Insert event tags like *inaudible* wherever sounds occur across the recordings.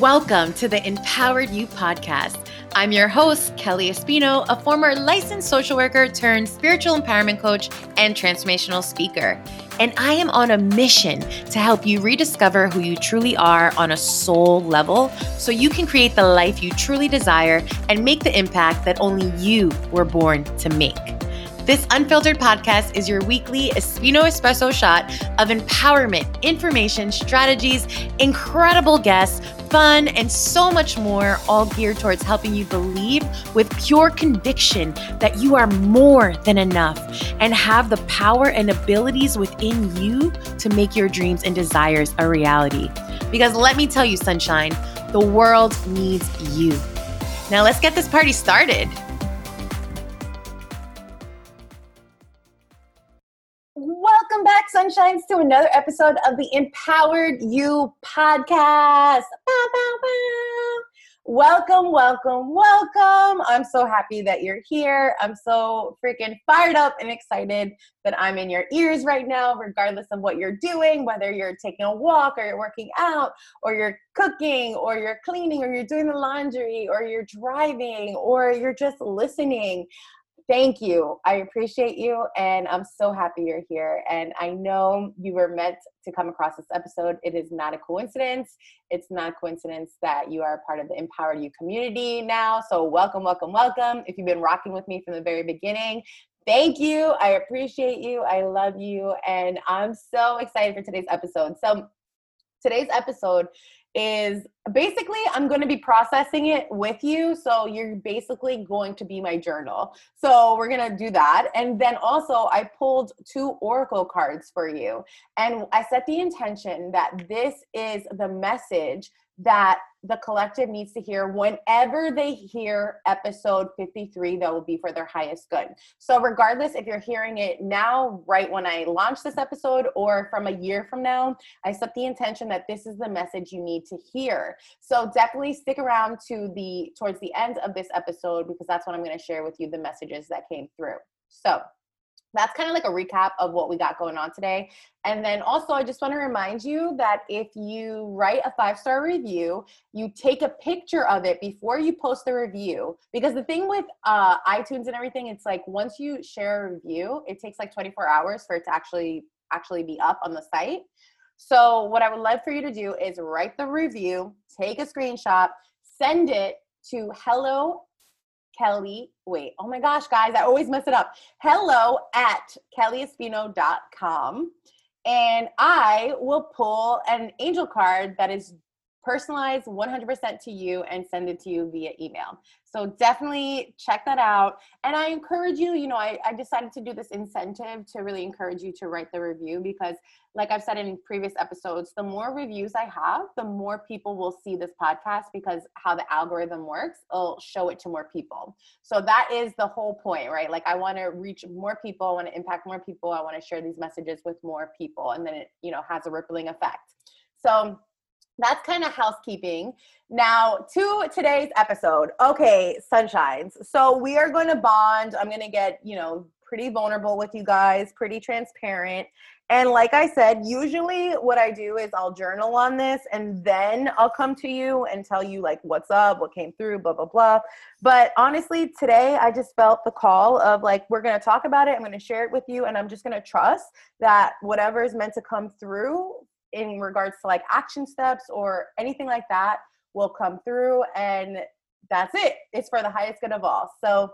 Welcome to the Empowered You podcast. I'm your host, Kelly Espino, a former licensed social worker turned spiritual empowerment coach and transformational speaker. And I am on a mission to help you rediscover who you truly are on a soul level so you can create the life you truly desire and make the impact that only you were born to make. This unfiltered podcast is your weekly Espino Espresso shot of empowerment, information, strategies, incredible guests, fun, and so much more, all geared towards helping you believe with pure conviction that you are more than enough and have the power and abilities within you to make your dreams and desires a reality. Because let me tell you, sunshine, the world needs you. Now let's get this party started. Sunshines, to another episode of the Empowered You podcast. Bow, bow, bow. Welcome, welcome, welcome. I'm so happy that you're here. I'm so freaking fired up and excited that I'm in your ears right now, regardless of what you're doing, whether you're taking a walk or you're working out or you're cooking or you're cleaning or you're doing the laundry or you're driving or you're just listening thank you. I appreciate you, and I'm so happy you're here. And I know you were meant to come across this episode. It is not a coincidence. It's not a coincidence that you are part of the Empowered You community now. So, welcome, welcome, welcome. If you've been rocking with me from the very beginning, thank you. I appreciate you. I love you. And I'm so excited for today's episode. So, today's episode is basically I'm going to be processing it with you. So you're basically going to be my journal. So we're going to do that. And then also, I pulled two oracle cards for you. And I set the intention that this is the message that the collective needs to hear whenever they hear episode 53 that will be for their highest good. So regardless if you're hearing it now right when i launch this episode or from a year from now i set the intention that this is the message you need to hear. So definitely stick around to the towards the end of this episode because that's when i'm going to share with you the messages that came through. So that's kind of like a recap of what we got going on today. And then also, I just want to remind you that if you write a five star review, you take a picture of it before you post the review. Because the thing with uh, iTunes and everything, it's like once you share a review, it takes like 24 hours for it to actually actually be up on the site. So, what I would love for you to do is write the review, take a screenshot, send it to hello Kelly, wait, oh my gosh, guys, I always mess it up. Hello at kellyespino.com. And I will pull an angel card that is personalized 100% to you and send it to you via email. So definitely check that out. And I encourage you, you know, I, I decided to do this incentive to really encourage you to write the review because, like I've said in previous episodes, the more reviews I have, the more people will see this podcast because how the algorithm works, it'll show it to more people. So that is the whole point, right? Like I want to reach more people, I want to impact more people, I want to share these messages with more people, and then it, you know, has a rippling effect. So that's kind of housekeeping. Now, to today's episode. Okay, sunshines. So, we are going to bond. I'm going to get, you know, pretty vulnerable with you guys, pretty transparent. And like I said, usually what I do is I'll journal on this and then I'll come to you and tell you like what's up, what came through, blah, blah, blah. But honestly, today I just felt the call of like, we're going to talk about it. I'm going to share it with you. And I'm just going to trust that whatever is meant to come through in regards to like action steps or anything like that will come through and that's it. It's for the highest good of all. So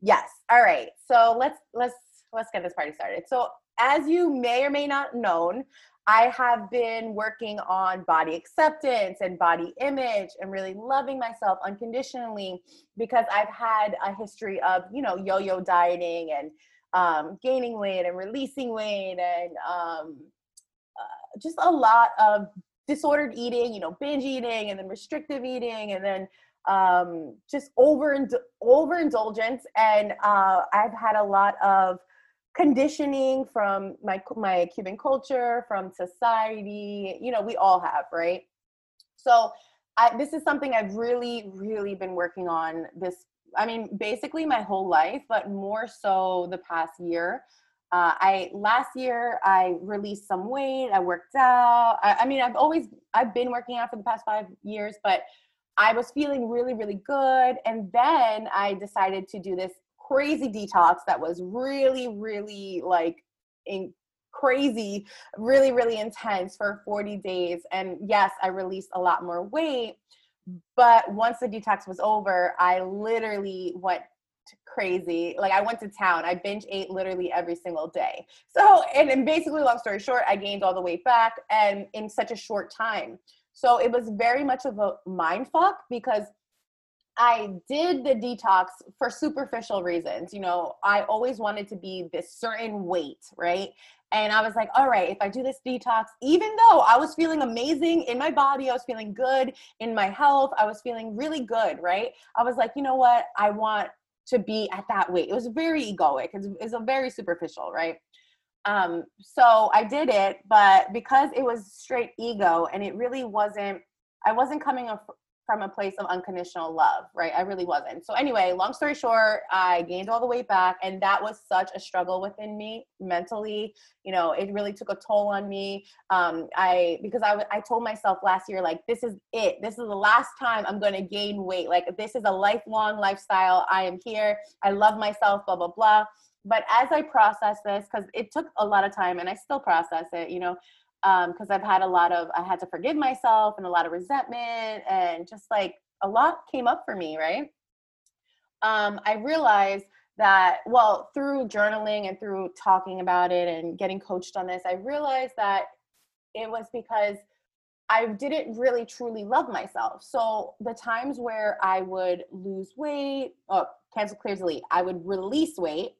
yes. All right. So let's let's let's get this party started. So as you may or may not known i have been working on body acceptance and body image and really loving myself unconditionally because i've had a history of you know yo-yo dieting and um, gaining weight and releasing weight and um, just a lot of disordered eating, you know, binge eating and then restrictive eating and then um, just over overindulgence. And uh, I've had a lot of conditioning from my my Cuban culture, from society. You know, we all have, right? So I, this is something I've really, really been working on. This, I mean, basically my whole life, but more so the past year uh, I last year I released some weight. I worked out. I, I mean, I've always I've been working out for the past five years, but I was feeling really, really good. And then I decided to do this crazy detox that was really, really like in crazy, really, really intense for 40 days. And yes, I released a lot more weight. But once the detox was over, I literally went crazy. Like I went to town. I binge ate literally every single day. So, and, and basically, long story short, I gained all the weight back and in such a short time. So it was very much of a mind fuck because I did the detox for superficial reasons. You know, I always wanted to be this certain weight, right? And I was like, all right, if I do this detox, even though I was feeling amazing in my body, I was feeling good in my health, I was feeling really good, right? I was like, you know what? I want to be at that weight. It was very egoic, it's, it's a very superficial, right? Um, so I did it, but because it was straight ego and it really wasn't, I wasn't coming from a place of unconditional love, right? I really wasn't. So anyway, long story short, I gained all the weight back and that was such a struggle within me mentally. You know, it really took a toll on me. Um, I, because I, I told myself last year, like, this is it. This is the last time I'm going to gain weight. Like, this is a lifelong lifestyle. I am here. I love myself, blah, blah, blah but as I process this, because it took a lot of time and I still process it, you know, because um, I've had a lot of, I had to forgive myself and a lot of resentment and just like a lot came up for me, right? Um, I realized that, well, through journaling and through talking about it and getting coached on this, I realized that it was because I didn't really truly love myself. So the times where I would lose weight, oh, cancel clear delete, I would release weight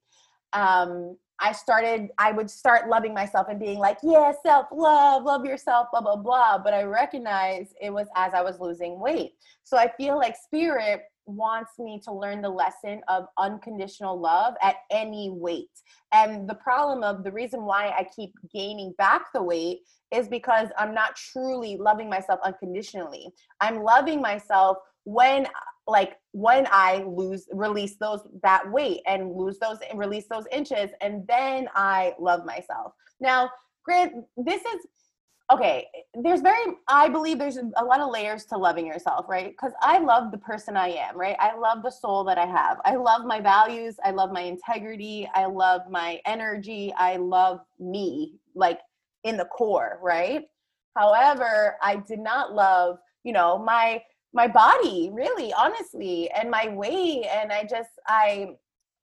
um, I started, I would start loving myself and being like, yeah, self love, love yourself, blah, blah, blah. But I recognize it was as I was losing weight. So I feel like spirit wants me to learn the lesson of unconditional love at any weight. And the problem of the reason why I keep gaining back the weight is because I'm not truly loving myself unconditionally. I'm loving myself when like when I lose release those that weight and lose those and release those inches and then I love myself. Now, Grant, this is okay, there's very I believe there's a lot of layers to loving yourself, right? Cuz I love the person I am, right? I love the soul that I have. I love my values, I love my integrity, I love my energy, I love me like in the core, right? However, I did not love, you know, my my body really honestly and my weight and i just i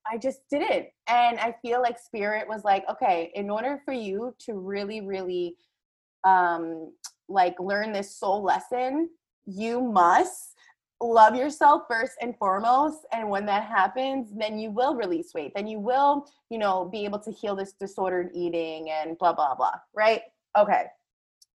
i just didn't. And i feel like spirit was like okay in order for you to really really um like learn this soul lesson you must love yourself first and foremost and when that happens then you will release weight then you will you know be able to heal this disordered eating and blah blah blah right? Okay.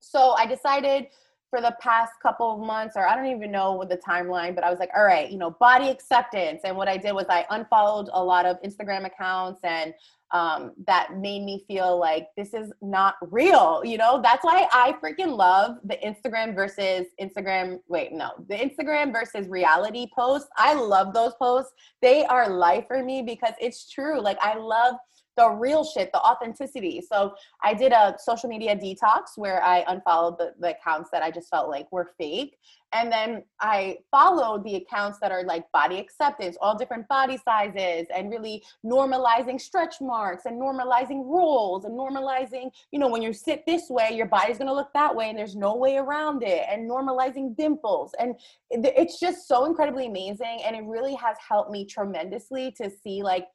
So i decided for the past couple of months, or I don't even know what the timeline, but I was like, all right, you know, body acceptance. And what I did was I unfollowed a lot of Instagram accounts and um, that made me feel like this is not real. You know, that's why I freaking love the Instagram versus Instagram. Wait, no, the Instagram versus reality posts. I love those posts. They are life for me because it's true. Like, I love the real shit, the authenticity. So I did a social media detox where I unfollowed the, the accounts that I just felt like were fake. And then I followed the accounts that are like body acceptance, all different body sizes, and really normalizing stretch marks and normalizing rolls and normalizing, you know, when you sit this way, your body's gonna look that way and there's no way around it, and normalizing dimples. And it's just so incredibly amazing. And it really has helped me tremendously to see like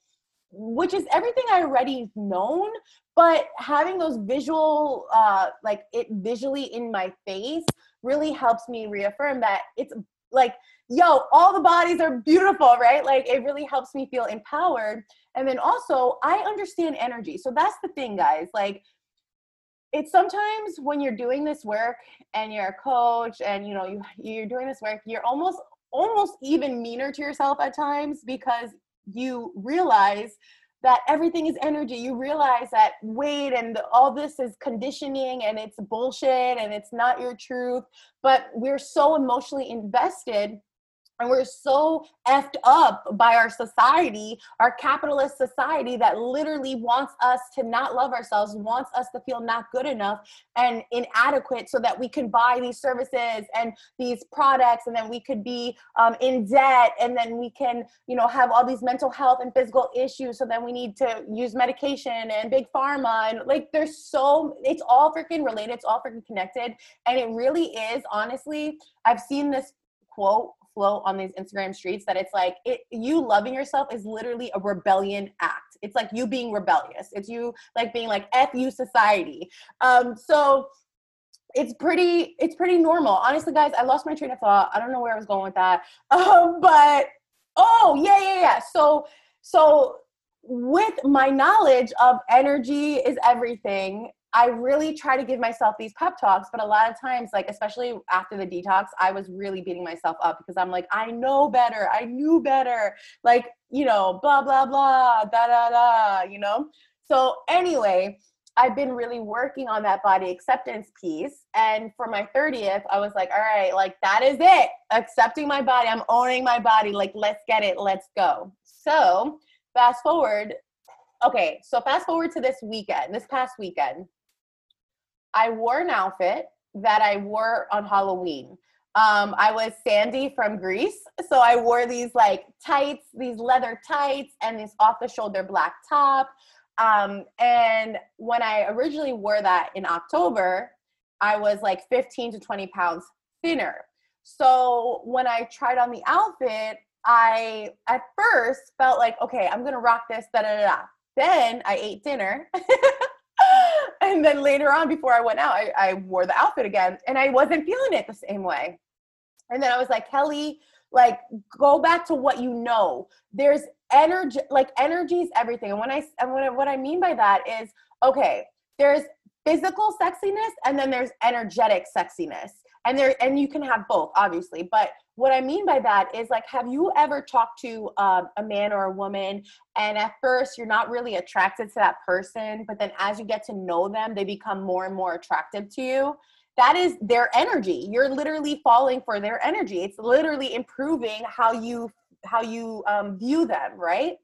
which is everything I already known, but having those visual, uh, like it visually in my face really helps me reaffirm that it's like, yo, all the bodies are beautiful, right? Like it really helps me feel empowered. And then also, I understand energy. So that's the thing, guys. Like, it's sometimes when you're doing this work and you're a coach and you know you you're doing this work you're almost almost even meaner to yourself at times because you realize that everything is energy. You realize that weight and all this is conditioning and it's bullshit and it's not your truth. But we're so emotionally invested and we're so effed up by our society, our capitalist society that literally wants us to not love ourselves, wants us to feel not good enough and inadequate so that we can buy these services and these products and then we could be um, in debt and then we can, you know, have all these mental health and physical issues. So then we need to use medication and big pharma and like there's so, it's all freaking related, it's all freaking connected. And it really is, honestly, I've seen this quote float on these Instagram streets that it's like it you loving yourself is literally a rebellion act. It's like you being rebellious. It's you like being like F you society. Um so it's pretty it's pretty normal. Honestly guys, I lost my train of thought. I don't know where I was going with that. *laughs* Um but oh, yeah yeah yeah. So so with my knowledge of energy is everything I really try to give myself these pep talks, but a lot of times, like especially after the detox, I was really beating myself up because I'm like, I know better, I knew better, like you know, blah blah blah, da da da, you know. So anyway, I've been really working on that body acceptance piece, and for my 30th, I was like, all right, like that is it, accepting my body, I'm owning my body, like let's get it, let's go. So fast forward okay, so fast forward to this weekend, this past weekend. I wore an outfit that I wore on Halloween. Um, I was Sandy from Grease, so I wore these like tights, these leather tights, and this off the shoulder black top. Um, and when I originally wore that in October, I was like 15 to 20 pounds thinner. So when I tried on the outfit, I at first felt like, okay, I'm gonna rock this, da da da. Then I ate dinner. *laughs* and then later on, before I went out, I, I wore the outfit again and I wasn't feeling it the same way. And then I was like, Kelly, like go back to what you know. There's energy, like energy is everything. And when I, and what, what I mean by that is, okay, there's physical sexiness and then there's energetic sexiness and there and you can have both obviously but what i mean by that is like have you ever talked to uh, a man or a woman and at first you're not really attracted to that person but then as you get to know them they become more and more attractive to you? That is their energy. You're literally falling for their energy. It's literally improving how you how you um, view them right?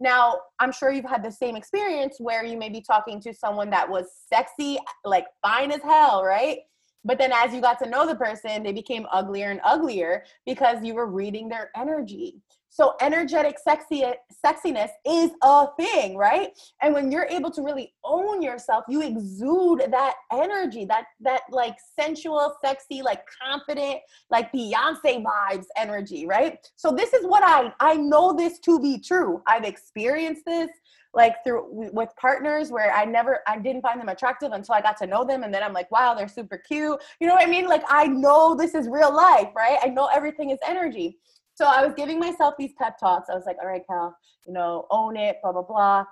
Now, I'm sure you've had the same experience where you may be talking to someone that was sexy, like fine as hell, right? But then as you got to know the person, they became uglier and uglier because you were reading their energy. So energetic sexy sexiness is a thing, right? And when you're able to really own yourself, you exude that energy, that that like sensual, sexy, like confident, like Beyonce vibes energy, right? So this is what I I know this to be true. I've experienced this like through with partners where I never I didn't find them attractive until I got to know them and then I'm like wow they're super cute. You know what I mean? Like I know this is real life right? I know everything is energy. So I was giving myself these pep talks. I was like all right Cal you know own it blah blah blah.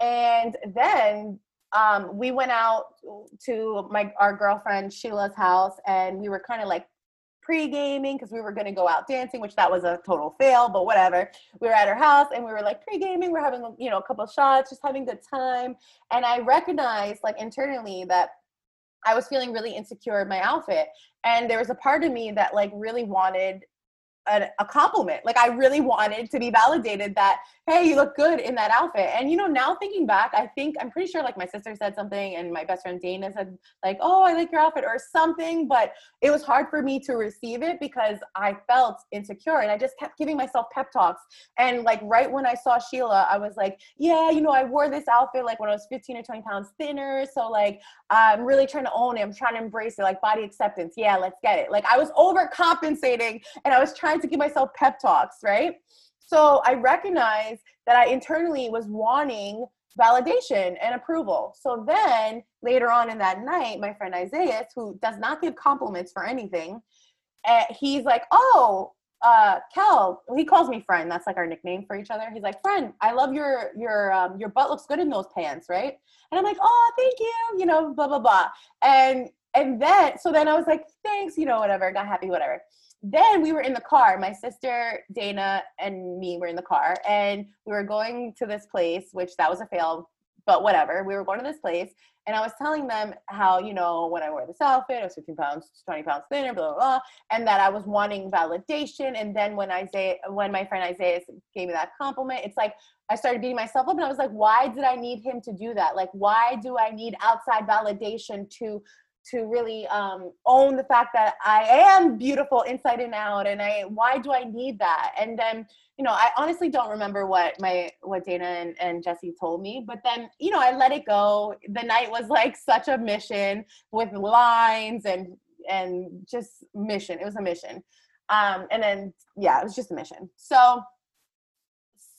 And then um, we went out to my our girlfriend Sheila's house and we were kind of like pre-gaming because we were going to go out dancing which that was a total fail but whatever. We were at her house and we were like pre-gaming we're having you know a couple shots just having good time. And i recognized like internally that i was feeling really insecure in my outfit. And there was a part of me that like really wanted a, a, compliment. Like I really wanted to be validated that, hey, you look good in that outfit. And you know, now thinking back, I think I'm pretty sure like my sister said something and my best friend Dana said like, oh, I like your outfit or something, but it was hard for me to receive it because I felt insecure and I just kept giving myself pep talks. And like right when I saw Sheila, I was like, yeah, you know, I wore this outfit like when I was 15 or 20 pounds thinner. So like I'm really trying to own it. I'm trying to embrace it, like body acceptance. Yeah, let's get it. Like I was overcompensating and I was trying trying to give myself pep talks, right? So I recognized that I internally was wanting validation and approval. So then later on in that night, my friend Isaiah, who does not give compliments for anything, uh, he's like, "Oh, uh, Kel," he calls me friend. That's like our nickname for each other. He's like, "Friend, I love your your um, your butt looks good in those pants, right?" And I'm like, "Oh, thank you," you know, blah blah blah. And and then so then I was like, "Thanks," you know, whatever. not happy, whatever then we were in the car. My sister Dana and me were in the car, and we were going to this place, which that was a fail but whatever. We were going to this place and I was telling them how, you know, when I wear this outfit, I was 15 pounds, 20 pounds thinner, blah, blah, blah, and that I was wanting validation. And then when Isaiah, when my friend Isaiah gave me that compliment, it's like I started beating myself up and I was like, why did I need him to do that? Like, why do I need outside validation to to really um, own the fact that I am beautiful inside and out, and I why do I need that? And then you know, I honestly don't remember what my what Dana and, and Jesse told me, but then you know, I let it go. The night was like such a mission with lines and and just mission. It was a mission. Um, and then yeah, it was just a mission. So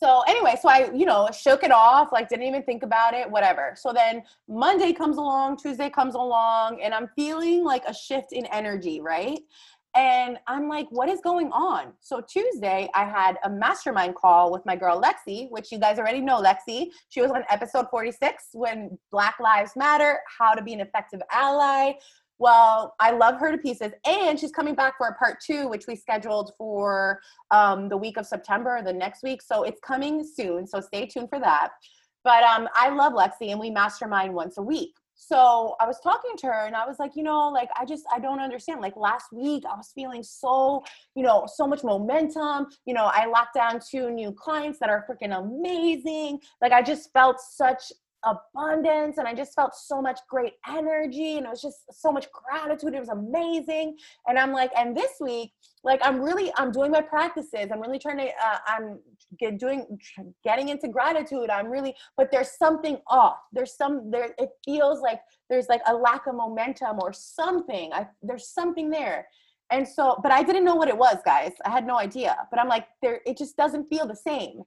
so anyway, so I, you know, shook it off, like didn't even think about it, whatever. So then Monday comes along, Tuesday comes along, and I'm feeling like a shift in energy, right? And I'm like, what is going on? So Tuesday, I had a mastermind call with my girl Lexi, which you guys already know Lexi. She was on episode 46 when Black Lives Matter, how to be an effective ally. Well, I love her to pieces. And she's coming back for a part two, which we scheduled for um, the week of September, the next week. So it's coming soon. So stay tuned for that. But um, I love Lexi and we mastermind once a week. So I was talking to her and I was like, you know, like I just I don't understand. Like last week I was feeling so, you know, so much momentum. You know, I locked down two new clients that are freaking amazing. Like I just felt such abundance and I just felt so much great energy and it was just so much gratitude. It was amazing. And I'm like, and this week, like I'm really, I'm doing my practices. I'm really trying to, uh, I'm get, doing, getting into gratitude. I'm really, but there's something off. There's some, there, it feels like there's like a lack of momentum or something. I, there's something there. And so, but I didn't know what it was, guys. I had no idea. But I'm like, there, it just doesn't feel the same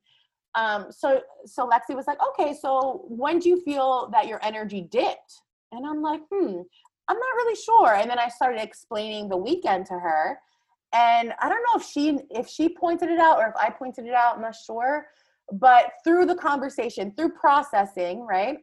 um, so so Lexi was like, okay, so when do you feel that your energy dipped? And I'm like, hmm, I'm not really sure. And then I started explaining the weekend to her. And I don't know if she if she pointed it out or if I pointed it out, I'm not sure. But through the conversation, through processing, right?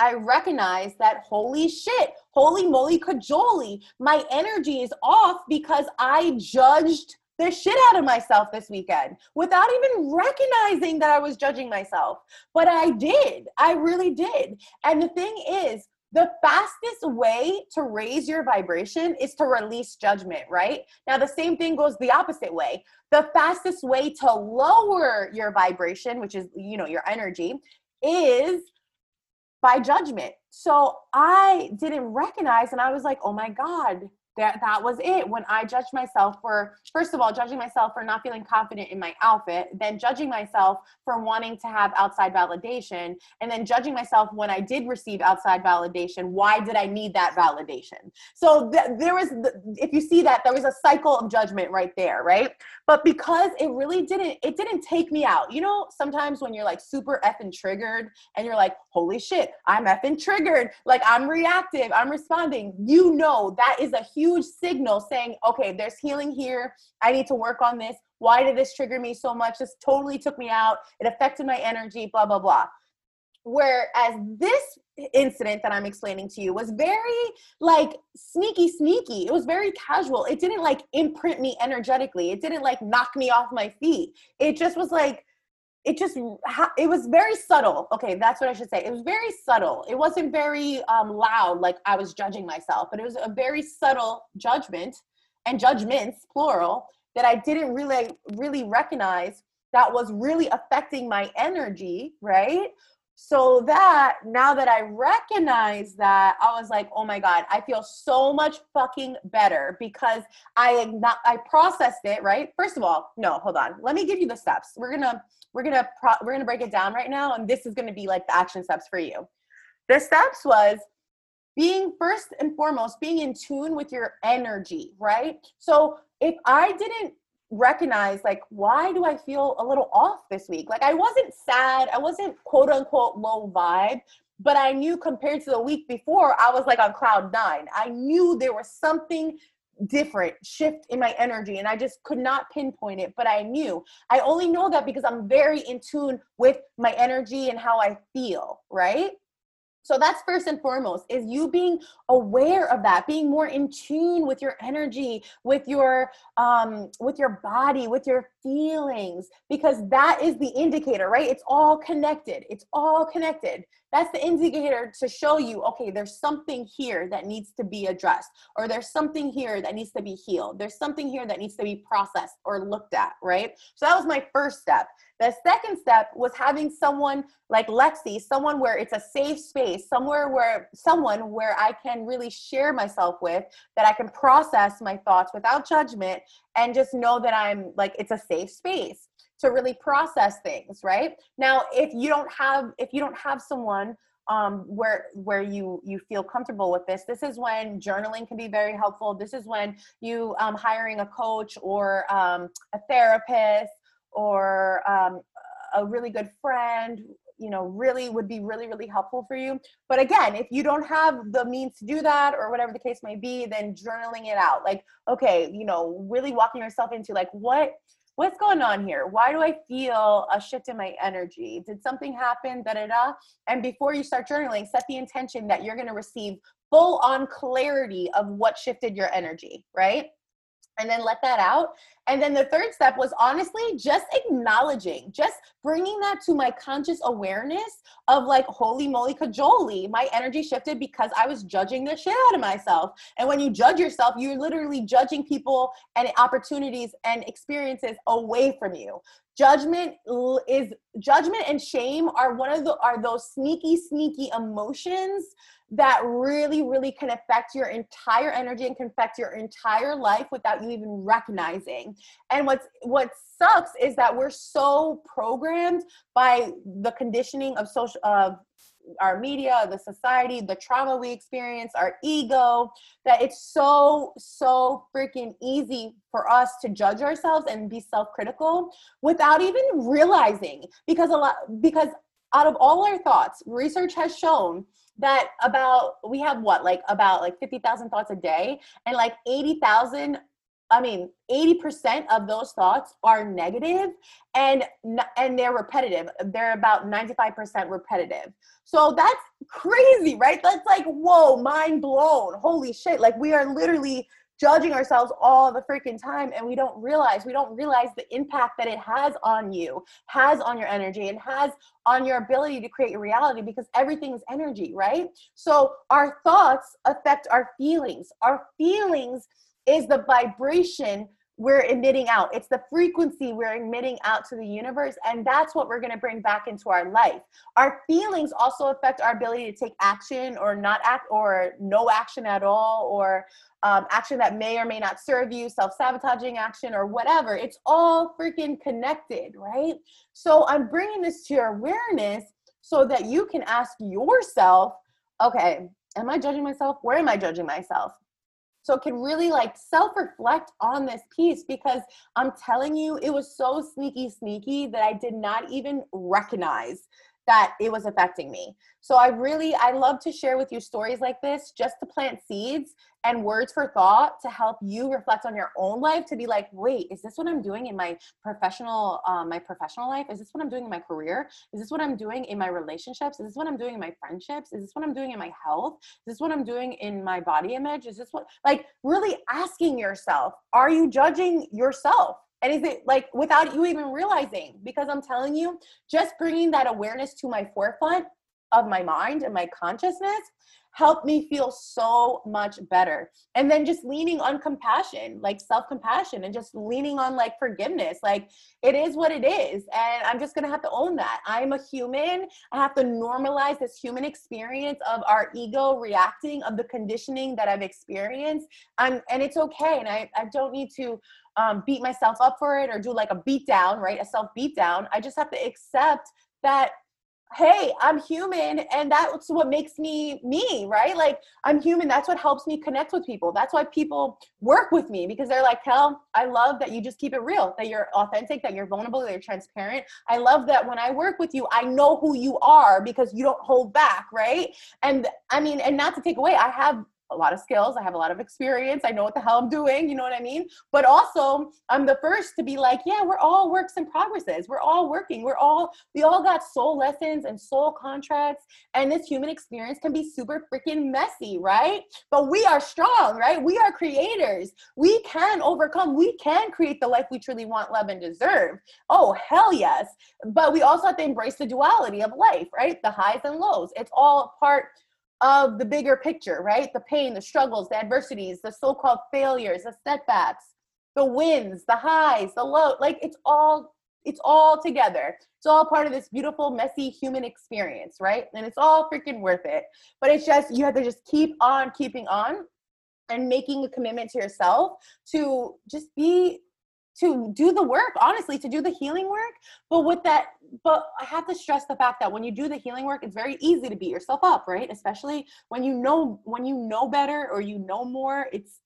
I recognize that holy shit, holy moly cajoli, my energy is off because I judged the shit out of myself this weekend without even recognizing that I was judging myself. But I did. I really did. And the thing is, the fastest way to raise your vibration is to release judgment, right? Now, the same thing goes the opposite way. The fastest way to lower your vibration, which is, you know, your energy, is by judgment. So I didn't recognize, and I was like, oh my God, that that was it. When i judged myself for first of all judging myself for not feeling confident in my outfit then judging myself for wanting to have outside validation and then judging myself when i did receive outside validation why did i need that validation? So th- there was the, if you see that there was a cycle of judgment right there right? But because it really didn't it didn't take me out. You know sometimes when you're like super effing triggered and you're like holy shit i'm effing triggered. Like i'm reactive i'm responding. You know that is a huge huge signal saying, okay, there's healing here. I need to work on this. Why did this trigger me so much? This totally took me out. It affected my energy, blah, blah, blah. Whereas this incident that I'm explaining to you was very like sneaky, sneaky. It was very casual. It didn't like imprint me energetically. It didn't like knock me off my feet. It just was like, it just it was very subtle. Okay that's what i should say. It was very subtle. It wasn't very um, loud like i was judging myself but it was a very subtle judgment and judgments plural that i didn't really really recognize that was really affecting my energy right so that now that I recognize that, I was like, oh my God, I feel so much fucking better because I not I processed it, right? First of all, no, hold on. Let me give you the steps. We're gonna we're gonna pro- we're gonna break it down right now, and this is gonna be like the action steps for you. The steps was being first and foremost being in tune with your energy, right? So if I didn't recognize like why do i feel a little off this week? Like i wasn't sad i wasn't quote unquote low vibe but i knew compared to the week before i was like on cloud nine. I knew there was something different shift in my energy and i just could not pinpoint it but i knew. I only know that because i'm very in tune with my energy and how i feel right so that's first and foremost is you being aware of that, being more in tune with your energy, with your um with your body, with your feelings because that is the indicator, right? It's all connected. It's all connected. That's the indicator to show you okay there's something here that needs to be addressed or there's something here that needs to be healed. There's something here that needs to be processed or looked at right? So that was my first step. The second step was having someone like lexi someone where it's a safe space somewhere where someone where i can really share myself with that i can process my thoughts without judgment and just know that i'm like it's a safe space to really process things right? Now if you don't have if you don't have someone um, where where you you feel comfortable with this this is when journaling can be very helpful. This is when you um, hiring a coach or um, a therapist or um, a really good friend you know really would be really really helpful for you. But again if you don't have the means to do that or whatever the case may be then journaling it out. Like okay you know really walking yourself into like what what's going on here? Why do I feel a shift in my energy? Did something happen? Da da da. And before you start journaling, set the intention that you're going to receive full on clarity of what shifted your energy, right? And then let that out. And then the third step was honestly just acknowledging, just bringing that to my conscious awareness of like, holy moly, cajoli, my energy shifted because I was judging the shit out of myself. And when you judge yourself, you're literally judging people and opportunities and experiences away from you. Judgment is judgment and shame are one of the are those sneaky, sneaky emotions that really, really can affect your entire energy and can affect your entire life without you even recognizing. And what's what sucks is that we're so programmed by the conditioning of social of our media, the society, the trauma we experience, our ego, that it's so, so freaking easy for us to judge ourselves and be self-critical without even realizing. Because a lot because out of all our thoughts, research has shown that about we have what like about like 50,000 thoughts a day and like 80,000 I mean 80% of those thoughts are negative and and they're repetitive. They're about 95% repetitive. So that's crazy, right? That's like whoa, mind blown. Holy shit. Like we are literally judging ourselves all the freaking time and we don't realize we don't realize the impact that it has on you has on your energy and has on your ability to create your reality because everything is energy right so our thoughts affect our feelings our feelings is the vibration we're emitting out. It's the frequency we're emitting out to the universe. And that's what we're going to bring back into our life. Our feelings also affect our ability to take action or not act or no action at all or um, action that may or may not serve you, self sabotaging action or whatever. It's all freaking connected, right? So I'm bringing this to your awareness so that you can ask yourself, okay, am I judging myself? Where am I judging myself? So it can really like self reflect on this piece because I'm telling you, it was so sneaky, sneaky that I did not even recognize that it was affecting me. So I really I love to share with you stories like this just to plant seeds and words for thought to help you reflect on your own life to be like, wait, is this what I'm doing in my professional um, my professional life? Is this what I'm doing in my career? Is this what I'm doing in my relationships? Is this what I'm doing in my friendships? Is this what I'm doing in my health? Is this what I'm doing in my body image? Is this what like really asking yourself, are you judging yourself? And is it like without you even realizing? Because I'm telling you, just bringing that awareness to my forefront of my mind and my consciousness helped me feel so much better. And then just leaning on compassion, like self compassion, and just leaning on like forgiveness. Like it is what it is. And I'm just going to have to own that. I'm a human. I have to normalize this human experience of our ego reacting, of the conditioning that I've experienced. I'm, and it's okay. And I, I don't need to um, beat myself up for it or do like a beat down, right? A self beat down. I just have to accept that hey i'm human and that's what makes me me right? Like i'm human that's what helps me connect with people. That's why people work with me because they're like hell i love that you just keep it real that you're authentic that you're vulnerable that you're transparent. I love that when i work with you i know who you are because you don't hold back right? And i mean and not to take away i have a lot of skills. I have a lot of experience. I know what the hell I'm doing. You know what I mean? But also, I'm the first to be like, yeah, we're all works in progresses. We're all working. We're all, we all got soul lessons and soul contracts. And this human experience can be super freaking messy, right? But we are strong, right? We are creators. We can overcome. We can create the life we truly want, love, and deserve. Oh, hell yes. But we also have to embrace the duality of life, right? The highs and lows. It's all part of the bigger picture, right? The pain, the struggles, the adversities, the so called failures, the setbacks, the wins, the highs, the low. Like it's all it's all together. It's all part of this beautiful, messy human experience, right? And it's all freaking worth it. But it's just, you have to just keep on keeping on and making a commitment to yourself to just be to do the work honestly to do the healing work. But with that but i have to stress the fact that when you do the healing work it's very easy to beat yourself up right? Especially when you know when you know better or you know more it's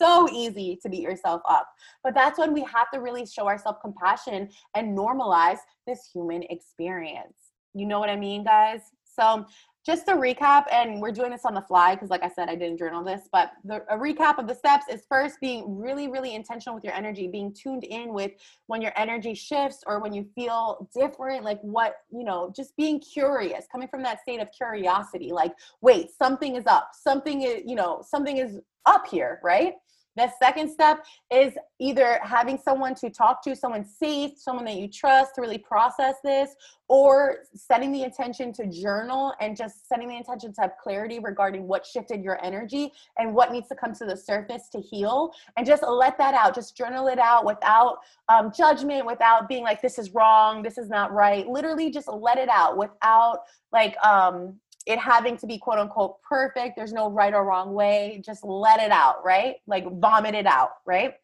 so easy to beat yourself up. But that's when we have to really show ourselves compassion and normalize this human experience. You know what i mean guys? So just to recap, and we're doing this on the fly because, like I said, I didn't journal this, but the, a recap of the steps is first being really, really intentional with your energy, being tuned in with when your energy shifts or when you feel different, like what, you know, just being curious, coming from that state of curiosity, like, wait, something is up, something is, you know, something is up here, right? The second step is either having someone to talk to, someone safe, someone that you trust to really process this, or setting the intention to journal and just setting the intention to have clarity regarding what shifted your energy and what needs to come to the surface to heal. And just let that out. Just journal it out without um, judgment, without being like, this is wrong, this is not right. Literally just let it out without like, um, it having to be quote unquote perfect. There's no right or wrong way. Just let it out, right? Like vomit it out, right?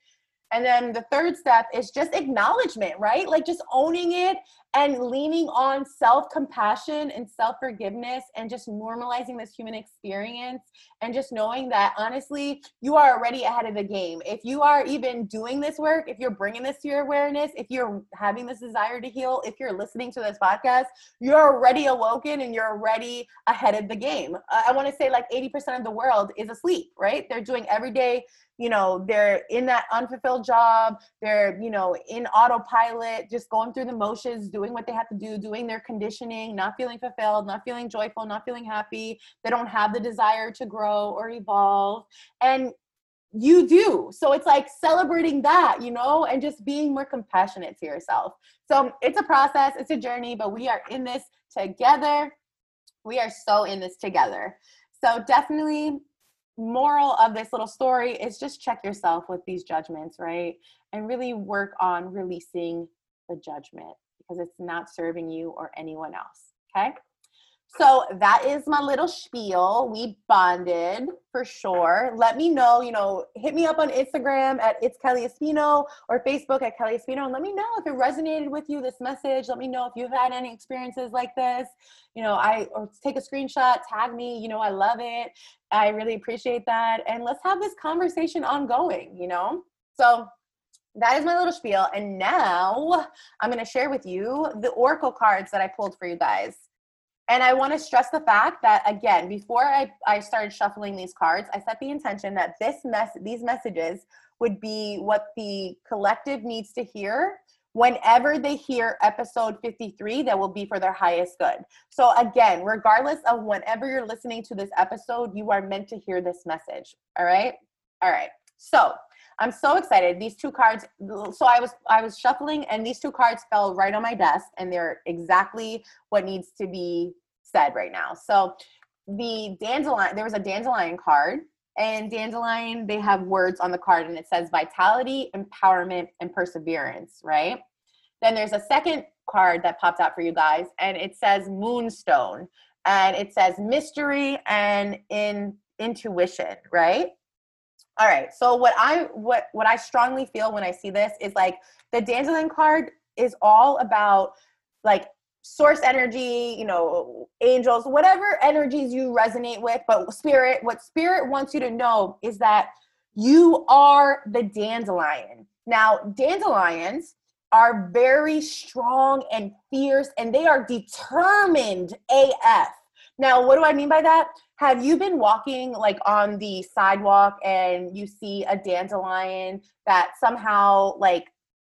And then the third step is just acknowledgement, right? Like just owning it and leaning on self compassion and self forgiveness and just normalizing this human experience and just knowing that honestly, you are already ahead of the game. If you are even doing this work, if you're bringing this to your awareness, if you're having this desire to heal, if you're listening to this podcast, you're already awoken and you're already ahead of the game. I want to say like 80% of the world is asleep, right? They're doing everyday you know they're in that unfulfilled job they're you know in autopilot just going through the motions doing what they have to do doing their conditioning not feeling fulfilled not feeling joyful not feeling happy. They don't have the desire to grow or evolve. And you do. So it's like celebrating that you know and just being more compassionate to yourself. So it's a process it's a journey but we are in this together. We are so in this together. So definitely moral of this little story is just check yourself with these judgments, right? And really work on releasing the judgment because it's not serving you or anyone else. Okay. So that is my little spiel. We bonded for sure. Let me know, you know, hit me up on Instagram at it's Kelly Espino or Facebook at Kelly Espino and let me know if it resonated with you, this message. Let me know if you've had any experiences like this. You know, I or take a screenshot, tag me, you know, I love it. I really appreciate that. And let's have this conversation ongoing, you know? So that is my little spiel. And now I'm going to share with you the Oracle cards that I pulled for you guys. And I want to stress the fact that again, before I, I started shuffling these cards, I set the intention that this mess these messages would be what the collective needs to hear whenever they hear episode 53 that will be for their highest good so again regardless of whenever you're listening to this episode you are meant to hear this message all right all right so i'm so excited. These two cards so i was i was shuffling and these two cards fell right on my desk and they're exactly what needs to be said right now. So the dandelion there was a dandelion card and dandelion they have words on the card and it says vitality empowerment and perseverance right? Then there's a second card that popped out for you guys and it says moonstone and it says mystery and in intuition right all right so what i what what i strongly feel when i see this is like the dandelion card is all about like source energy, you know, angels, whatever energies you resonate with, but spirit, what spirit wants you to know is that you are the dandelion. Now, dandelions are very strong and fierce and they are determined AF. Now, what do I mean by that? Have you been walking like on the sidewalk and you see a dandelion that somehow like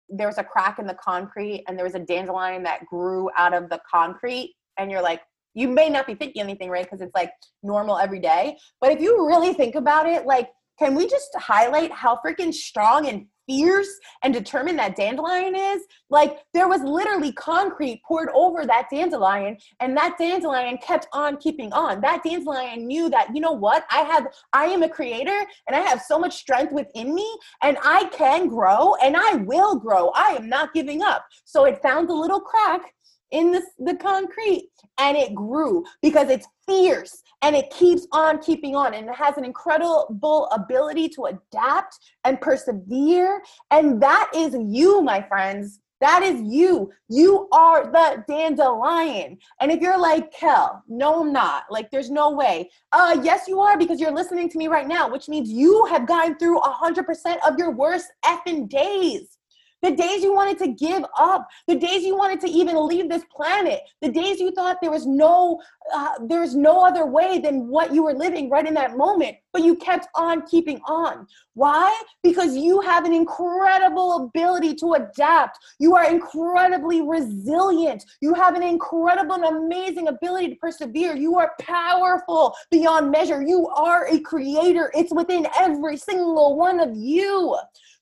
there was a crack in the concrete and there was a dandelion that grew out of the concrete? And you're like you may not be thinking anything right? Because it's like normal every day. But if you really think about it like can we just highlight how freaking strong and fierce and determined that dandelion is like there was literally concrete poured over that dandelion and that dandelion kept on keeping on. That dandelion knew that you know what? I have i am a creator and i have so much strength within me and i can grow and i will grow. I am not giving up. So it found a little crack in the, the concrete and it grew because it's fierce and it keeps on keeping on and it has an incredible ability to adapt and persevere and that is you my friends that is you. You are the dandelion. And if you're like, Kel, no, I'm not. Like, there's no way. Uh, yes, you are because you're listening to me right now, which means you have gone through 100% of your worst effing days the days you wanted to give up, the days you wanted to even leave this planet, the days you thought there was no uh, there was no other way than what you were living right in that moment, but you kept on keeping on. Why? Because you have an incredible ability to adapt. You are incredibly resilient. You have an incredible and amazing ability to persevere. You are powerful beyond measure. You are a creator. It's within every single one of you.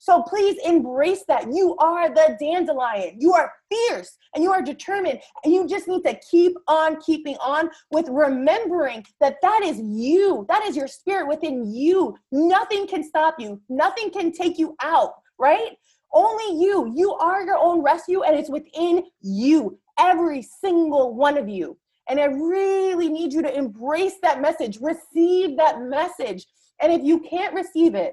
So please embrace that. You are the dandelion. You are fierce and you are determined. And you just need to keep on keeping on with remembering that that is you. That is your spirit within you. Nothing can stop you, nothing can take you out, right? Only you. You are your own rescue and it's within you, every single one of you. And I really need you to embrace that message, receive that message. And if you can't receive it,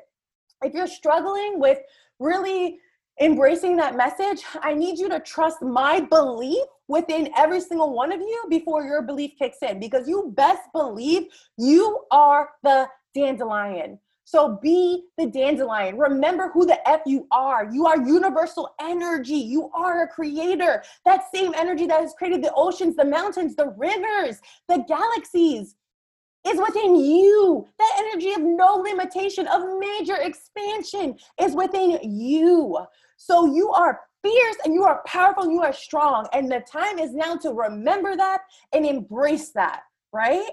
if you're struggling with really embracing that message, I need you to trust my belief within every single one of you before your belief kicks in because you best believe you are the dandelion. So be the dandelion. Remember who the F you are. You are universal energy. You are a creator. That same energy that has created the oceans, the mountains, the rivers, the galaxies is within you. That energy of no limitation, of major expansion is within you. So you are fierce and you are powerful and you are strong. And the time is now to remember that and embrace that, right?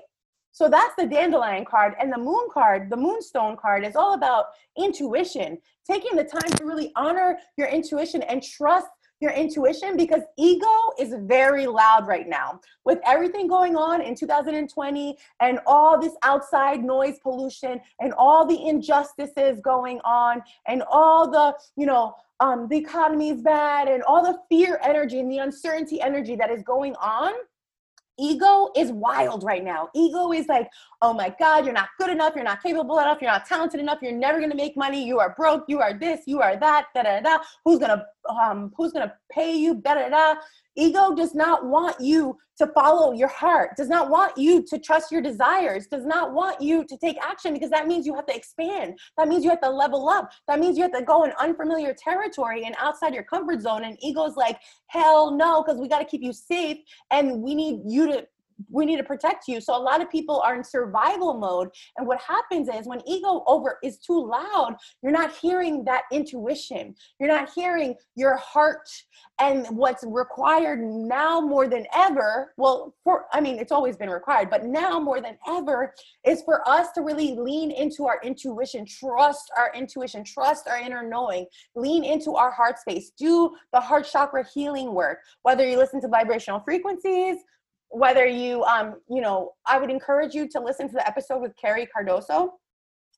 So that's the dandelion card. And the moon card, the moonstone card, is all about intuition, taking the time to really honor your intuition and trust your intuition because ego is very loud right now. With everything going on in 2020 and all this outside noise pollution and all the injustices going on and all the you know um, the economy is bad and all the fear energy and the uncertainty energy that is going on ego is wild right now. Ego is like, oh my God, you're not good enough, you're not capable enough, you're not talented enough, you're never gonna make money, you are broke, you are this, you are that, da da da. Who's gonna um who's gonna pay you, da da da. Ego does not want you to follow your heart, does not want you to trust your desires, does not want you to take action because that means you have to expand. That means you have to level up. That means you have to go in unfamiliar territory and outside your comfort zone. And ego's like, hell no, because we got to keep you safe and we need you to we need to protect you. So a lot of people are in survival mode. And what happens is when ego over is too loud, you're not hearing that intuition. You're not hearing your heart and what's required now more than ever. Well, for I mean, it's always been required, but now more than ever is for us to really lean into our intuition, trust our intuition, trust our inner knowing, lean into our heart space, do the heart chakra healing work, whether you listen to vibrational frequencies, whether you um you know i would encourage you to listen to the episode with carrie cardoso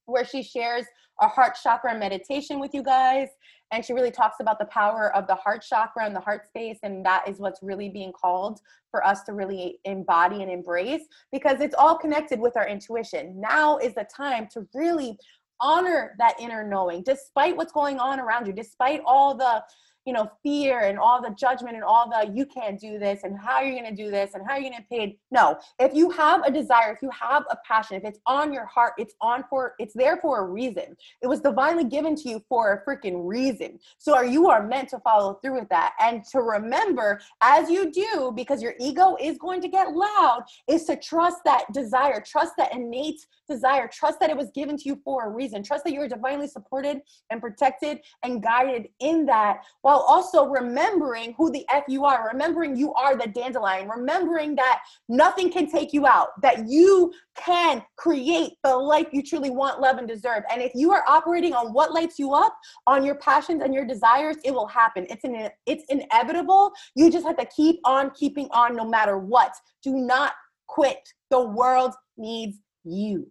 where she shares a heart chakra meditation with you guys and she really talks about the power of the heart chakra and the heart space and that is what's really being called for us to really embody and embrace because it's all connected with our intuition. Now is the time to really honor that inner knowing. Despite what's going on around you despite all the you know, fear and all the judgment and all the you can't do this and how are you're going to do this and how are you're going to pay. No, if you have a desire, if you have a passion, if it's on your heart, it's on for, it's there for a reason. It was divinely given to you for a freaking reason. So are you are meant to follow through with that and to remember as you do, because your ego is going to get loud, is to trust that desire, trust that innate desire, trust that it was given to you for a reason, trust that you are divinely supported and protected and guided in that while also remembering who the F you are, remembering you are the dandelion, remembering that nothing can take you out, that you can create the life you truly want, love, and deserve. And if you are operating on what lights you up, on your passions and your desires, it will happen. It's an it's inevitable. You just have to keep on keeping on no matter what. Do not quit. The world needs you.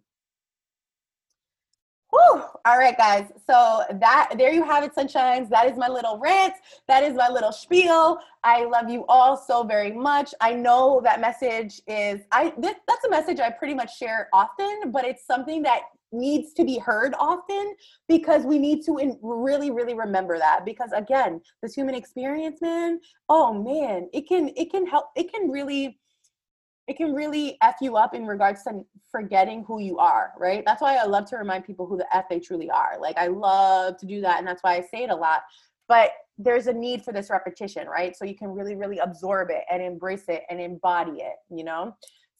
All right, guys. So that there you have it, sunshines. That is my little rant. That is my little spiel. I love you all so very much. I know that message is I that's a message I pretty much share often, but it's something that needs to be heard often because we need to in, really really remember that because again this human experience man oh man it can it can help it can really it can really f you up in regards to forgetting who you are right that's why i love to remind people who the f they truly are like i love to do that and that's why i say it a lot but there's a need for this repetition right so you can really really absorb it and embrace it and embody it you know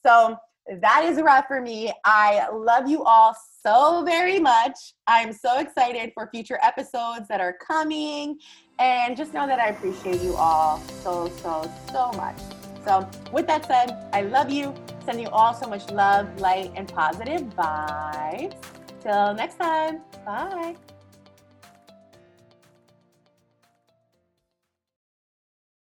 so that is a wrap for me. I love you all so very much. I'm so excited for future episodes that are coming. And just know that I appreciate you all so, so, so much. So, with that said, I love you. Sending you all so much love, light, and positive vibes. Till next time. Bye.